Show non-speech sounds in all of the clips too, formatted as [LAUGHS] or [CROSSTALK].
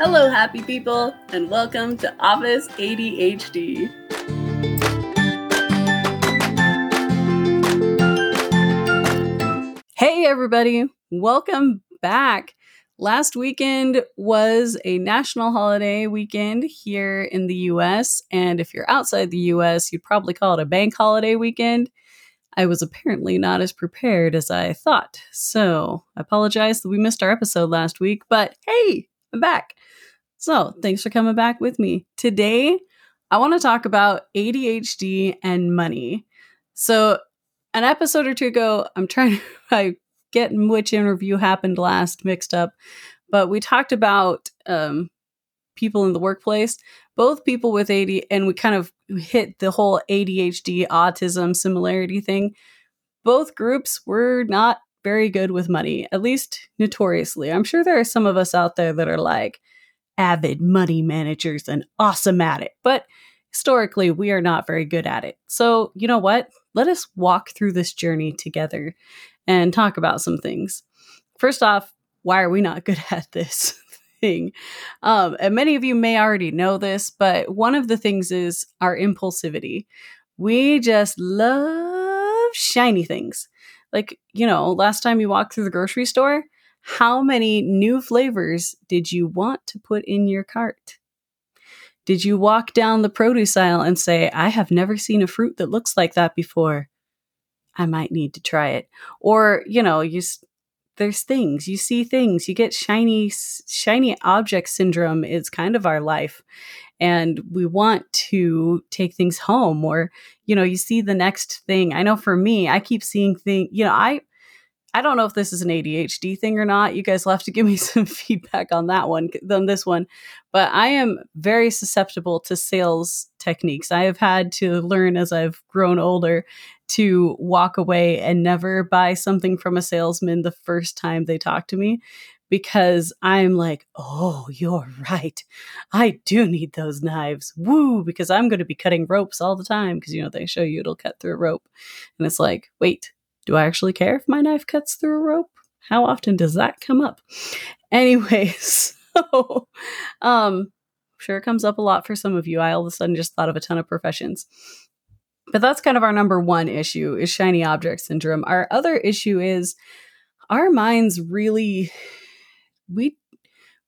Hello, happy people, and welcome to Office ADHD. Hey, everybody, welcome back. Last weekend was a national holiday weekend here in the US, and if you're outside the US, you'd probably call it a bank holiday weekend. I was apparently not as prepared as I thought, so I apologize that we missed our episode last week, but hey, I'm back. So, thanks for coming back with me. Today, I want to talk about ADHD and money. So, an episode or two ago, I'm trying to [LAUGHS] I get which interview happened last mixed up, but we talked about um, people in the workplace, both people with AD, and we kind of hit the whole ADHD autism similarity thing. Both groups were not very good with money, at least notoriously. I'm sure there are some of us out there that are like avid money managers and awesome at it, but historically, we are not very good at it. So, you know what? Let us walk through this journey together and talk about some things. First off, why are we not [LAUGHS] good at this thing? Um, and many of you may already know this, but one of the things is our impulsivity. We just love shiny things. Like, you know, last time you walked through the grocery store, how many new flavors did you want to put in your cart? Did you walk down the produce aisle and say, I have never seen a fruit that looks like that before? I might need to try it. Or, you know, you there's things, you see things, you get shiny shiny object syndrome is kind of our life. And we want to take things home or, you know, you see the next thing. I know for me, I keep seeing things, you know, I I don't know if this is an ADHD thing or not. You guys will have to give me [LAUGHS] some feedback on that one, on this one. But I am very susceptible to sales techniques. I have had to learn as I've grown older to walk away and never buy something from a salesman the first time they talk to me because I'm like, oh, you're right. I do need those knives. Woo, because I'm going to be cutting ropes all the time because, you know, they show you it'll cut through a rope. And it's like, wait, do I actually care if my knife cuts through a rope? How often does that come up? Anyways, [LAUGHS] so, um, sure it comes up a lot for some of you. I all of a sudden just thought of a ton of professions. But that's kind of our number one issue is shiny object syndrome. Our other issue is our minds really we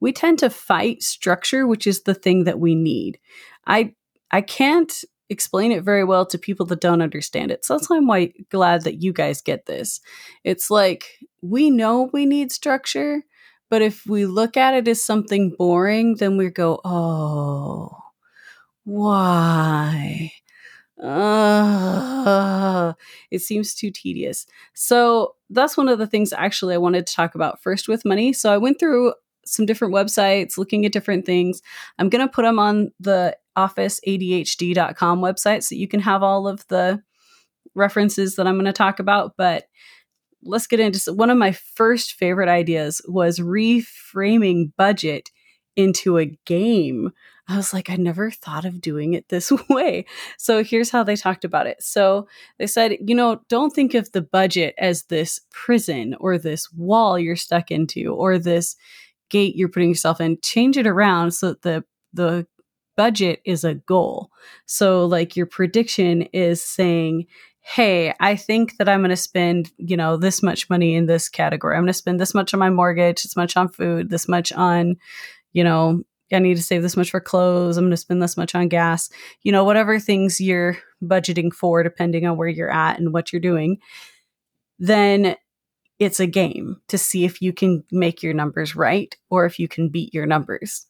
we tend to fight structure, which is the thing that we need. I I can't explain it very well to people that don't understand it. So that's why I'm why, glad that you guys get this. It's like we know we need structure, but if we look at it as something boring, then we go, oh, why? uh, it seems too tedious. So that's one of the things actually I wanted to talk about first with money. So I went through some different websites looking at different things. I'm going to put them on the officeadhd.com website so you can have all of the references that I'm going to talk about. But let's get into one of my first favorite ideas was reframing budget into a game. I was like, I never thought of doing it this [LAUGHS] way. So here's how they talked about it. So they said, you know, don't think of the budget as this prison or this wall you're stuck into or this gate you're putting yourself in. Change it around so that the the budget is a goal. So like your prediction is saying, hey, I think that I'm going to spend, you know, this much money in this category. I'm going to spend this much on my mortgage, this much on food, this much on, you know, I need to save this much for clothes. I'm going to spend this much on gas. You know, whatever things you're budgeting for, depending on where you're at and what you're doing, then it's a game to see if you can make your numbers right or if you can beat your numbers.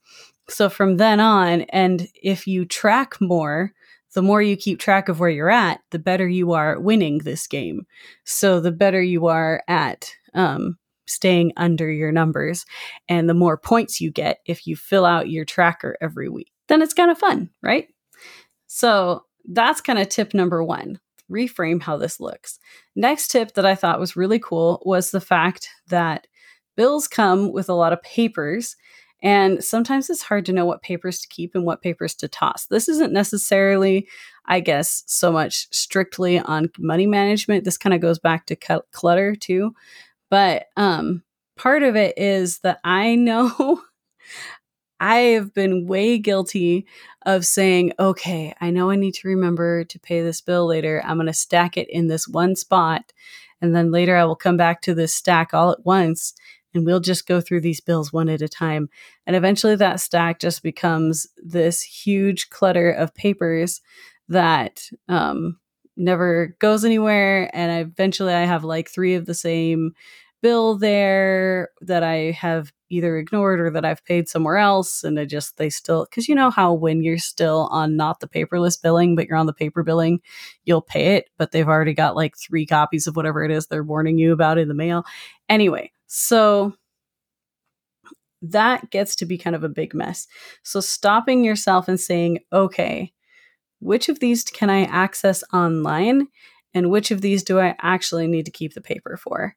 So from then on, and if you track more, the more you keep track of where you're at, the better you are at winning this game. So the better you are at um, staying under your numbers. And the more points you get if you fill out your tracker every week, then it's kind of fun, right? So that's kind of tip number one reframe how this looks. Next tip that I thought was really cool was the fact that bills come with a lot of papers. And sometimes it's hard to know what papers to keep and what papers to toss. This isn't necessarily, I guess, so much strictly on money management. This kind of goes back to clutter too. But um, part of it is that I [LAUGHS] know I have been way guilty of saying, okay, I know I need to remember to pay this bill later. I'm going to stack it in this one spot. And then later I will come back to this stack all at once and we'll just go through these bills one at a time. And eventually that stack just becomes this huge clutter of papers that um, never goes anywhere. And eventually I have like three of the same bill there that I have either ignored or that I've paid somewhere else. And I just, they still, because you know how when you're still on not the paperless billing, but you're on the paper billing, you'll pay it, but they've already got like three copies of whatever it is they're warning you about in the mail. Anyway, so that gets to be kind of a big mess. So stopping yourself and saying, okay, which of these can I access online? And which of these do I actually need to keep the paper for?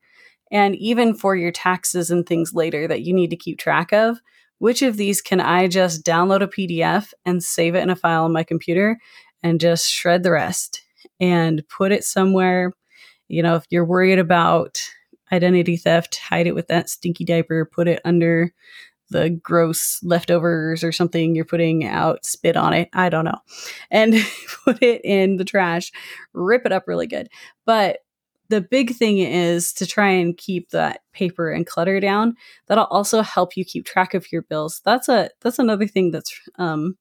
And even for your taxes and things later that you need to keep track of, which of these can I just download a PDF and save it in a file on my computer and just shred the rest and put it somewhere? You know, if you're worried about identity theft, hide it with that stinky diaper, put it under the gross leftovers or something you're putting out, spit on it. I don't know. And [LAUGHS] put it in the trash, rip it up really good. But the big thing is to try and keep that paper and clutter down. That'll also help you keep track of your bills. That's a that's another thing that's um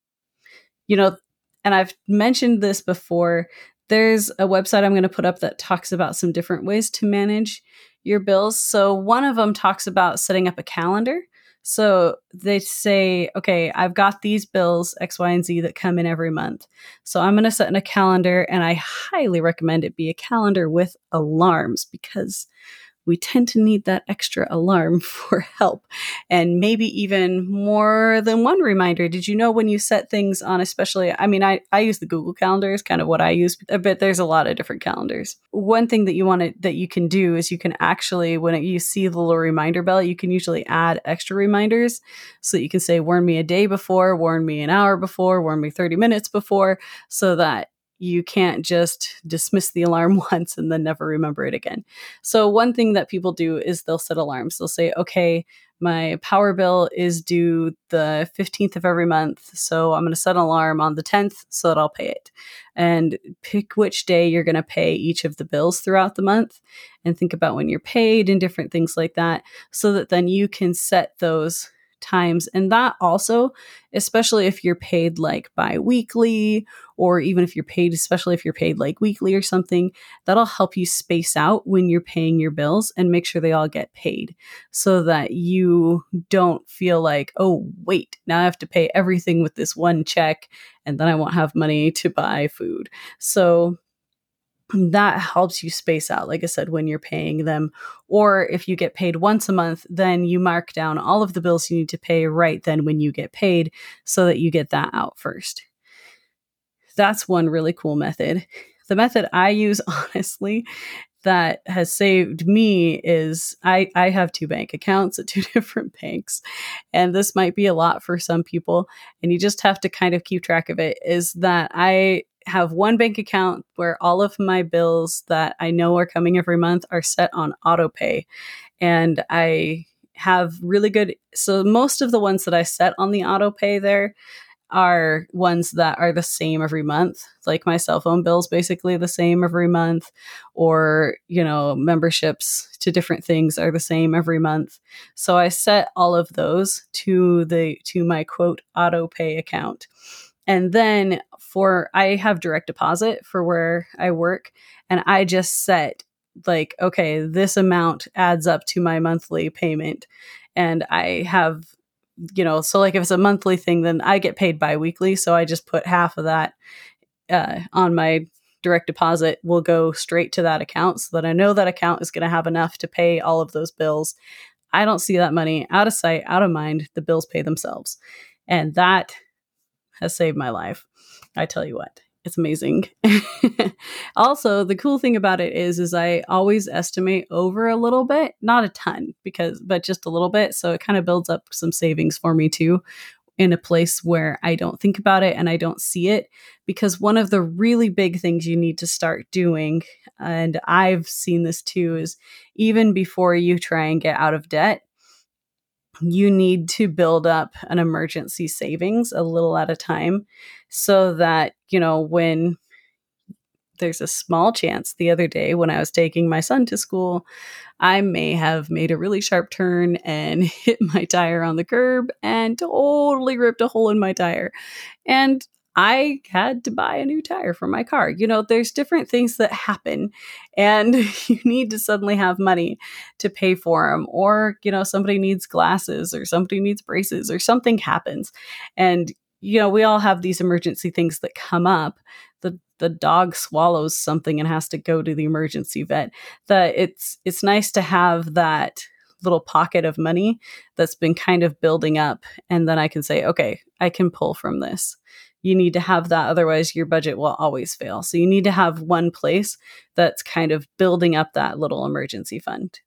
you know, and I've mentioned this before. There's a website I'm going to put up that talks about some different ways to manage your bills. So one of them talks about setting up a calendar. So they say, okay, I've got these bills, X, Y, and Z, that come in every month. So I'm going to set in a calendar, and I highly recommend it be a calendar with alarms because we tend to need that extra alarm [LAUGHS] for help and maybe even more than one reminder. Did you know when you set things on, especially, I mean, I, I use the Google Calendar is kind of what I use, but there's a lot of different calendars. One thing that you want to, that you can do is you can actually, when it, you see the little reminder bell, you can usually add extra reminders so that you can say, warn me a day before, warn me an hour before, warn me 30 minutes before, so that you can't just dismiss the alarm [LAUGHS] once and then never remember it again. So, one thing that people do is they'll set alarms. They'll say, okay, my power bill is due the 15th of every month. So, I'm going to set an alarm on the 10th so that I'll pay it. And pick which day you're going to pay each of the bills throughout the month and think about when you're paid and different things like that so that then you can set those times. And that also, especially if you're paid like bi weekly, or even if you're paid, especially if you're paid like weekly or something, that'll help you space out when you're paying your bills and make sure they all get paid so that you don't feel like, oh, wait, now I have to pay everything with this one check and then I won't have money to buy food. So, that helps you space out, like I said, when you're paying them. Or if you get paid once a month, then you mark down all of the bills you need to pay right then when you get paid so that you get that out first. That's one really cool method. The method I use, [LAUGHS] honestly, that has saved me is I, I have two bank accounts at [LAUGHS] two different banks. And this might be a lot for some people. And you just have to kind of keep track of it. Is that I have one bank account where all of my bills that I know are coming every month are set on auto pay. And I have really good, so most of the ones that I set on the auto pay there are ones that are the same every month. Like my cell phone bills basically the same every month or you know memberships to different things are the same every month. So i set all of those to the to my quote auto pay account and then for I have direct deposit for where I work and I just set like okay, this amount adds up to my monthly payment and I have you know, so like if it's a monthly thing then I get paid biweekly, so I just put half of that uh, on my direct deposit will go straight to that account so that I know that account is going to have enough to pay all of those bills. I don't see that money out of sight, out of mind. The bills pay themselves. And that has saved my life. I tell you what, it's amazing. [LAUGHS] also, the cool thing about it is is I always estimate over a little bit, not a ton because but just a little bit, so it kind of builds up some savings for me too in a place where I don't think about it and I don't see it because one of the really big things you need to start doing and I've seen this too is even before you try and get out of debt you need to build up an emergency savings a little at a time so that, you know, when there's a small chance the other day when I was taking my son to school, I may have made a really sharp turn and [LAUGHS] hit my tire on the curb and totally ripped a hole in my tire. And I had to buy a new tire for my car. You know, there's different things that happen, and [LAUGHS] you need to suddenly have money to pay for them. Or, you know, somebody needs glasses, or somebody needs braces, or something happens. And, you know, we all have these emergency things that come up. The the dog swallows something and has to go to the emergency vet. That it's it's nice to have that little pocket of money that's been kind of building up and then I can say, okay, I can pull from this you need to have that otherwise your budget will always fail. So you need to have one place that's kind of building up that little emergency fund.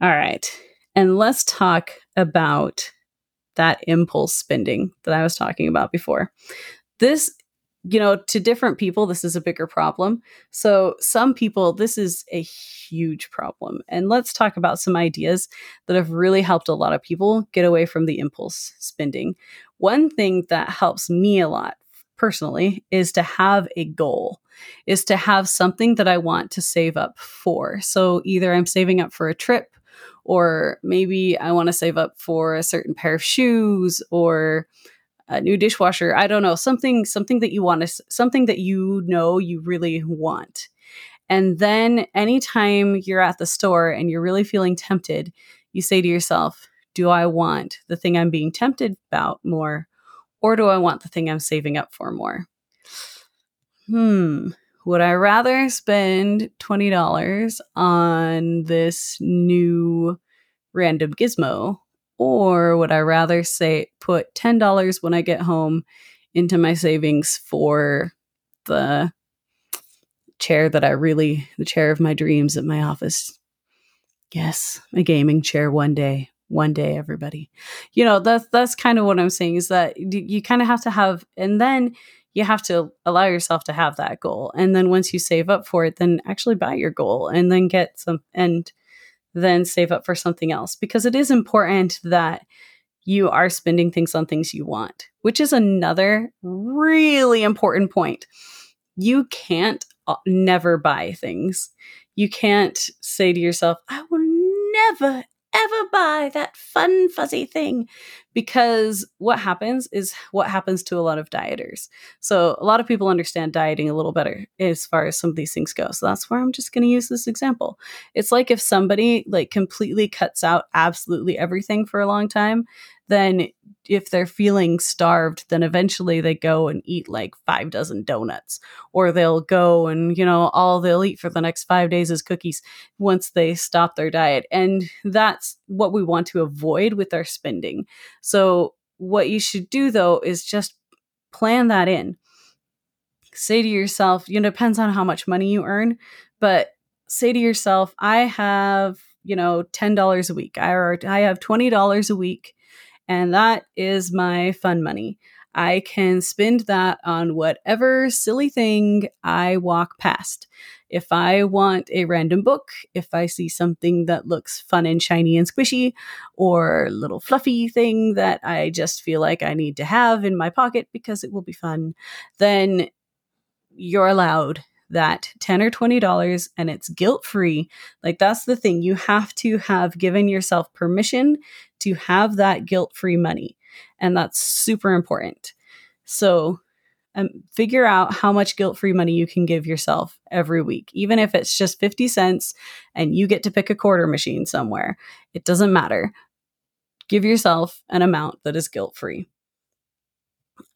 All right and let's talk about that impulse spending that i was talking about before. This you know, to different people, this is a bigger problem. So, some people, this is a huge problem. And let's talk about some ideas that have really helped a lot of people get away from the impulse spending. One thing that helps me a lot personally is to have a goal, is to have something that I want to save up for. So, either I'm saving up for a trip, or maybe I want to save up for a certain pair of shoes or a new dishwasher i don't know something something that you want to something that you know you really want. And then anytime you're at the store and you're really feeling tempted you say to yourself do i want the thing i'm being tempted about more or do i want the thing i'm saving up for more? Hmm would i rather spend $20 on this new random gizmo or would I rather say put $10 when I get home into my savings for the chair that I really, the chair of my dreams at my office? Yes, a gaming chair one day. One day, everybody. You know, that's that's kind of what I'm saying is that you kind of have to have, and then you have to allow yourself to have that goal. And then once you save up for it, then actually buy your goal and then get some and then save up for something else because it is important that you are spending things on things you want, which is another really important point. You can't uh, never buy things. You can't say to yourself, I will never, ever buy that fun, fuzzy thing. Because what happens is what happens to a lot of dieters. So, a lot of people understand dieting a little better as far as some of these things go. So, that's where I'm just going to use this example. It's like if somebody like completely cuts out absolutely everything for a long time, then if they're feeling starved, then eventually they go and eat like five dozen donuts, or they'll go and, you know, all they'll eat for the next five days is cookies once they stop their diet. And that's what we want to avoid with our spending. So, what you should do though is just plan that in. Say to yourself, you know, depends on how much money you earn, but say to yourself, I have, you know, $10 a week. I, I have $20 a week and that is my fun money. I can spend that on whatever silly thing I walk past. If I want a random book, if I see something that looks fun and shiny and squishy, or a little fluffy thing that I just feel like I need to have in my pocket because it will be fun, then you're allowed that 10 or 20 dollars and it's guilt free like that's the thing you have to have given yourself permission to have that guilt free money. And that's super important. So um, figure out how much guilt free money you can give yourself every week. Even if it's just 50 cents and you get to pick a quarter machine somewhere it doesn't matter. Give yourself an amount that is guilt free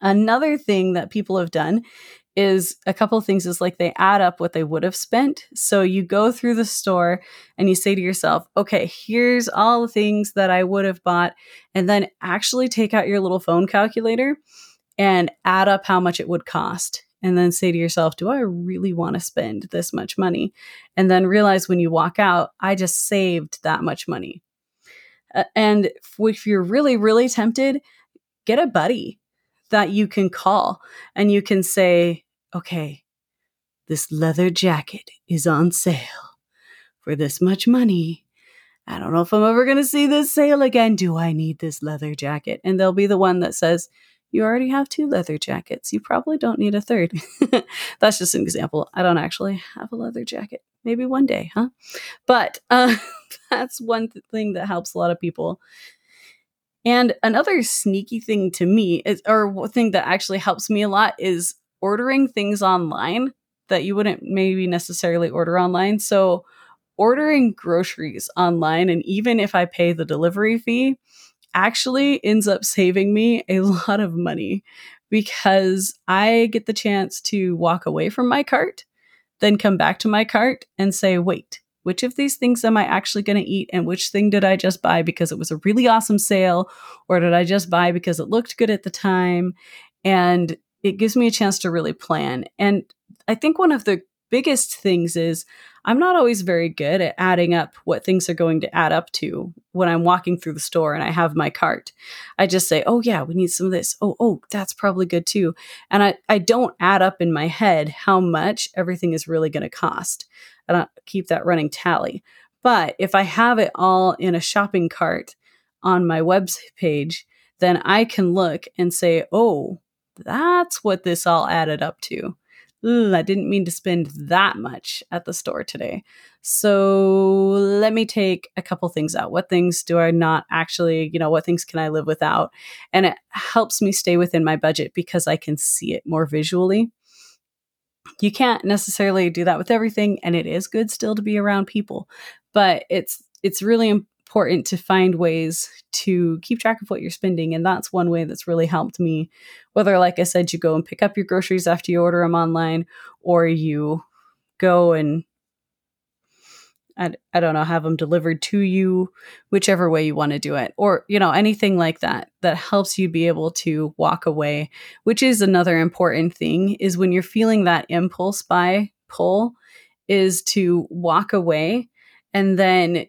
Another thing that people have done is a couple of things is like they add up what they would have spent. So you go through the store and you say to yourself, okay, here's all the things that I would have bought. And then actually take out your little phone calculator and add up how much it would cost. And then say to yourself, do I really want to spend this much money? And then realize when you walk out, I just saved that much money. Uh, and if you're really, really tempted, get a buddy that you can call and you can say, okay, this leather jacket is on sale for this much money. I don't know if I'm ever going to see this sale again. Do I need this leather jacket? And they'll be the one that says, You already have two leather jackets. You probably don't need a third. [LAUGHS] That's just an example. I don't actually have a leather jacket. Maybe one day, huh? But uh, [LAUGHS] that's one th- thing that helps a lot of people. And another sneaky thing to me, is, or thing that actually helps me a lot, is ordering things online that you wouldn't maybe necessarily order online. So, ordering groceries online, and even if I pay the delivery fee, actually ends up saving me a [LAUGHS] lot of money because I get the chance to walk away from my cart, then come back to my cart and say, wait, which of these things am I actually going to eat? And which thing did I just buy because it was a really awesome sale? Or did I just buy because it looked good at the time? And it gives me a chance to really plan. And I think one of the biggest things is I'm not always very good at adding up what things are going to add up to when I'm walking through the store and I have my cart. I just say, oh, yeah, we need some of this. Oh, oh, that's probably good too. And I, I don't add up in my head how much everything is really going to cost. I don't keep that running tally. But if I have it all in a shopping cart on my web page, then I can look and say, oh, that's what this all added up to. I didn't mean to spend that much at the store today. So let me take a couple things out. What things do I not actually, you know, what things can I live without? And it helps me stay within my budget because I can see it more visually. You can't necessarily do that with everything, and it is good still to be around people, but it's it's really important to find ways to keep track of what you're spending. And that's one way that's really helped me. Whether, like I said, you go and pick up your groceries after you order them online, or you go and I, I don't know, have them delivered to you, whichever way you want to do it, or, you know, anything like that that helps you be able to walk away, which is another important thing is when you're feeling that impulse buy pull, is to walk away and then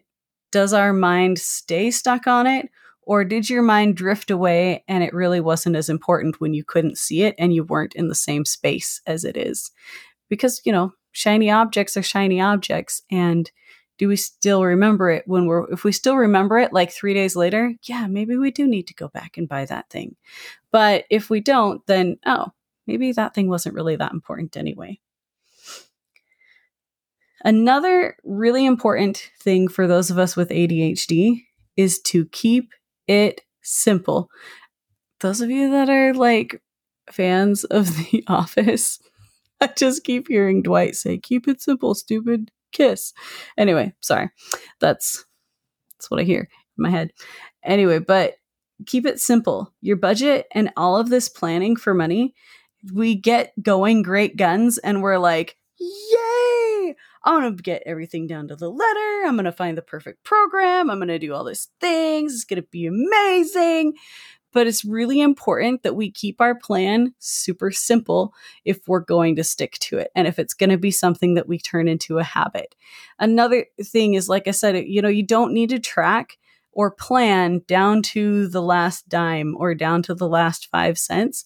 does our mind stay stuck on it? Or did your mind drift away and it really wasn't as important when you couldn't see it and you weren't in the same space as it is? Because, you know, shiny objects are shiny objects. And do we still remember it when we're, if we still remember it like three days later, yeah, maybe we do need to go back and buy that thing. But if we don't, then, oh, maybe that thing wasn't really that important anyway. Another really important thing for those of us with ADHD is to keep it simple. Those of you that are like fans of [LAUGHS] The Office, [LAUGHS] I just keep hearing Dwight say, "Keep it simple, stupid kiss." Anyway, sorry. That's that's what I hear in my head. Anyway, but keep it simple. Your budget and all of this planning for money, we get going great guns and we're like, "Yay! I'm going to get everything down to the letter. I'm going to find the perfect program. I'm going to do all these things. It's going to be amazing. But it's really important that we keep our plan super simple if we're going to stick to it and if it's going to be something that we turn into a habit. Another thing is, like I said, you know, you don't need to track or plan down to the last dime or down to the last five cents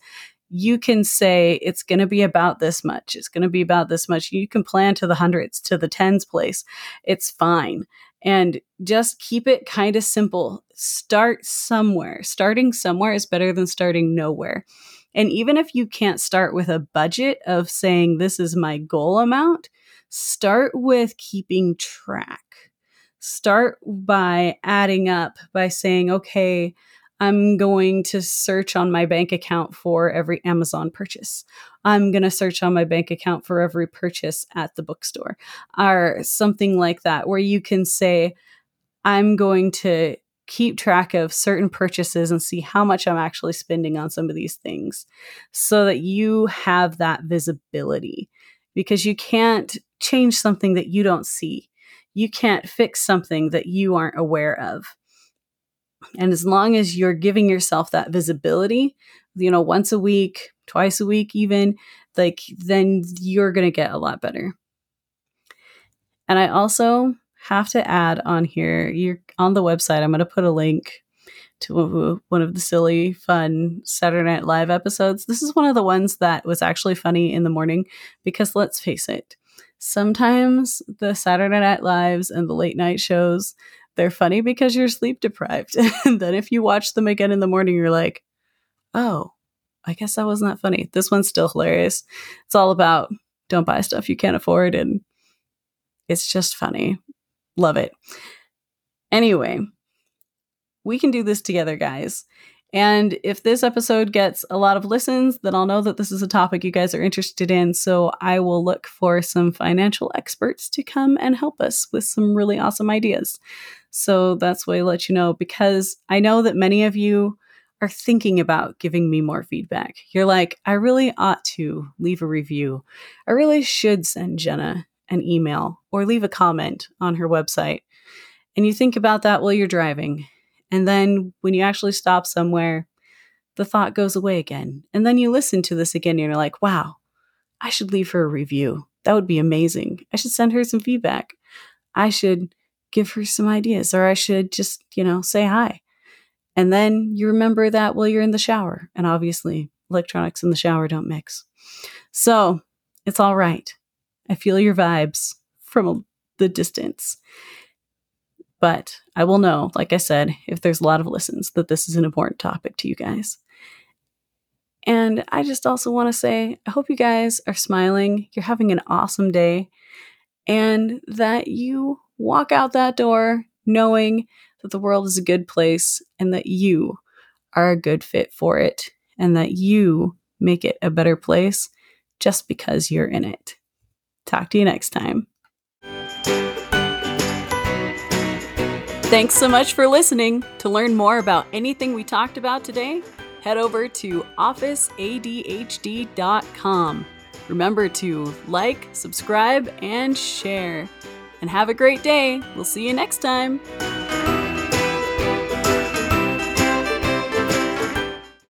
you can say it's going to be about this much. It's going to be about this much. You can plan to the hundreds, to the tens place. It's fine. And just keep it kind of simple. Start somewhere. Starting somewhere is better than starting nowhere. And even if you can't start with a budget of saying, this is my goal amount, start with keeping track. Start by adding up, by saying, okay, I'm going to search on my bank account for every Amazon purchase. I'm going to search on my bank account for every purchase at the bookstore or something like that, where you can say, I'm going to keep track of certain purchases and see how much I'm actually spending on some of these things so that you have that visibility because you can't change something that you don't see. You can't fix something that you aren't aware of. And as long as you're giving yourself that visibility, you know, once a week, twice a week, even, like, then you're going to get a lot better. And I also have to add on here, you're on the website, I'm going to put a link to one of the silly, fun Saturday Night Live episodes. This is one of the ones that was actually funny in the morning because let's face it, sometimes the Saturday Night Lives and the late night shows they're funny because you're sleep deprived. [LAUGHS] and then if you watch them again in the morning, you're like, oh, I guess that wasn't that funny. This one's still hilarious. It's all about don't buy stuff you can't afford. And it's just funny. Love it. Anyway, we can do this together, guys. And if this episode gets a lot of listens, then I'll know that this is a topic you guys are interested in. So I will look for some financial experts to come and help us with some really awesome ideas. So that's why I let you know because I know that many of you are thinking about giving me more feedback. You're like, I really ought to leave a review. I really should send Jenna an email or leave a comment on her website. And you think about that while you're driving and then when you actually stop somewhere, the thought goes away again. And then you listen to this again and you're like, wow, I should leave her a review. That would be amazing. I should send her some feedback. I should give her some ideas or I should just, you know, say hi. And then you remember that while you're in the shower. And obviously, electronics in the shower don't mix. So it's all right. I feel your vibes from the distance. But I will know, like I said, if there's a lot of listens, that this is an important topic to you guys. And I just also want to say, I hope you guys are smiling, you're having an awesome day, and that you walk out that door knowing that the world is a good place and that you are a good fit for it and that you make it a better place just because you're in it. Talk to you next time. Thanks so much for listening. To learn more about anything we talked about today, head over to officeadhd.com. Remember to like, subscribe, and share. And have a great day. We'll see you next time.